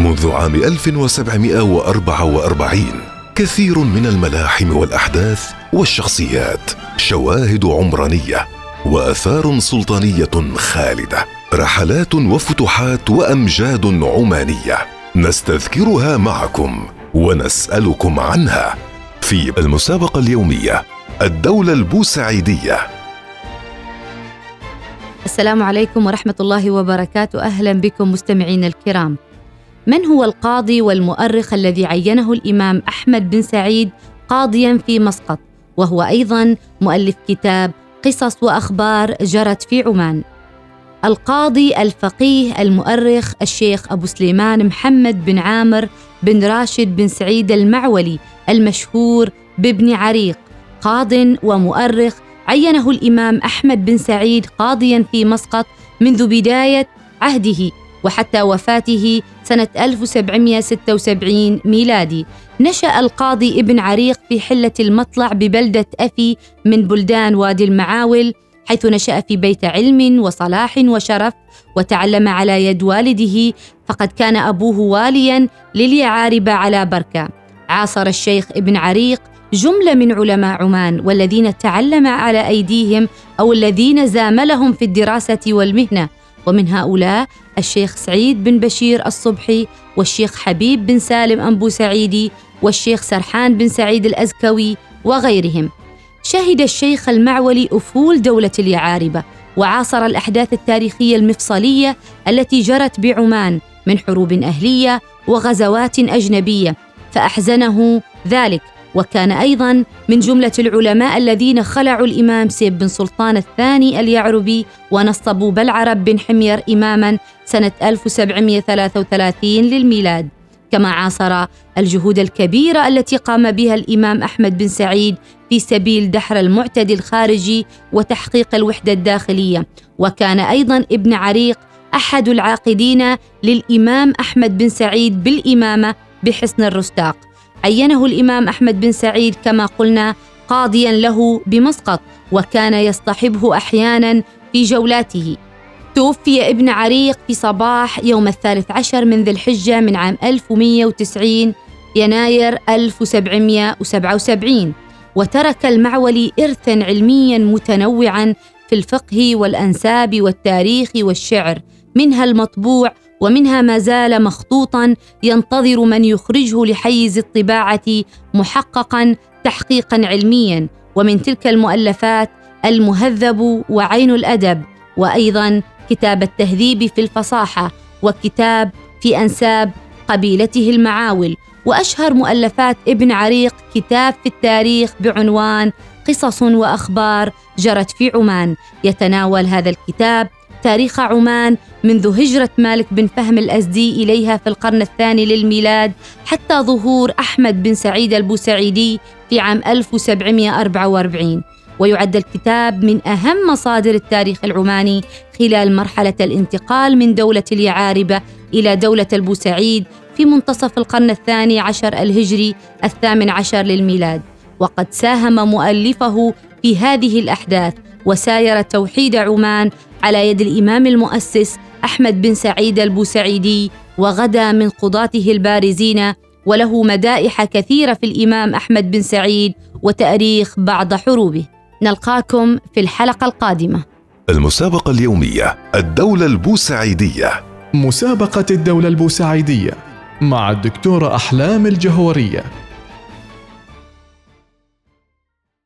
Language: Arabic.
منذ عام 1744 كثير من الملاحم والأحداث والشخصيات شواهد عمرانية وآثار سلطانية خالدة رحلات وفتوحات وأمجاد عمانية نستذكرها معكم ونسألكم عنها في المسابقة اليومية الدولة البوسعيدية. السلام عليكم ورحمة الله وبركاته. أهلا بكم مستمعينا الكرام. من هو القاضي والمؤرخ الذي عينه الإمام أحمد بن سعيد قاضيا في مسقط؟ وهو أيضا مؤلف كتاب قصص وأخبار جرت في عمان. القاضي الفقيه المؤرخ الشيخ أبو سليمان محمد بن عامر بن راشد بن سعيد المعولي المشهور بابن عريق قاض ومؤرخ عينه الإمام أحمد بن سعيد قاضيا في مسقط منذ بداية عهده. وحتى وفاته سنة 1776 ميلادي. نشأ القاضي ابن عريق في حلة المطلع ببلدة أفي من بلدان وادي المعاول حيث نشأ في بيت علم وصلاح وشرف وتعلم على يد والده فقد كان أبوه واليا لليعاربة على بركة. عاصر الشيخ ابن عريق جملة من علماء عمان والذين تعلم على أيديهم أو الذين زاملهم في الدراسة والمهنة. ومن هؤلاء الشيخ سعيد بن بشير الصبحي والشيخ حبيب بن سالم أنبو سعيدي والشيخ سرحان بن سعيد الأزكوي وغيرهم. شهد الشيخ المعولي أفول دولة اليعاربة وعاصر الأحداث التاريخية المفصلية التي جرت بعمان من حروب أهلية وغزوات أجنبية فأحزنه ذلك. وكان أيضا من جملة العلماء الذين خلعوا الإمام سيب بن سلطان الثاني اليعربي ونصبوا بلعرب بن حمير إماما سنة 1733 للميلاد. كما عاصر الجهود الكبيرة التي قام بها الإمام أحمد بن سعيد في سبيل دحر المعتدي الخارجي وتحقيق الوحدة الداخلية. وكان أيضا ابن عريق أحد العاقدين للإمام أحمد بن سعيد بالإمامة بحسن الرستاق. عينه الإمام أحمد بن سعيد كما قلنا قاضيا له بمسقط وكان يصطحبه أحيانا في جولاته. توفي ابن عريق في صباح يوم الثالث عشر من ذي الحجة من عام 1190 يناير 1777 وترك المعولي إرثا علميا متنوعا في الفقه والأنساب والتاريخ والشعر منها المطبوع ومنها ما زال مخطوطا ينتظر من يخرجه لحيز الطباعة محققا تحقيقا علميا. ومن تلك المؤلفات المهذب وعين الأدب وأيضا كتاب التهذيب في الفصاحة وكتاب في أنساب قبيلته المعاول. وأشهر مؤلفات ابن عريق كتاب في التاريخ بعنوان قصص وأخبار جرت في عمان. يتناول هذا الكتاب تاريخ عمان منذ هجرة مالك بن فهم الأزدي إليها في القرن الثاني للميلاد حتى ظهور أحمد بن سعيد البوسعيدي في عام 1744 ويعد الكتاب من أهم مصادر التاريخ العماني خلال مرحلة الانتقال من دولة اليعاربة إلى دولة البوسعيد في منتصف القرن الثاني عشر الهجري الثامن عشر للميلاد. وقد ساهم مؤلفه في هذه الأحداث وساير توحيد عمان على يد الإمام المؤسس أحمد بن سعيد البوسعيدي وغدا من قضاته البارزين وله مدائح كثيرة في الإمام أحمد بن سعيد وتأريخ بعض حروبه. نلقاكم في الحلقة القادمة. المسابقة اليومية الدولة البوسعيدية. مسابقة الدولة البوسعيدية مع الدكتورة أحلام الجهورية.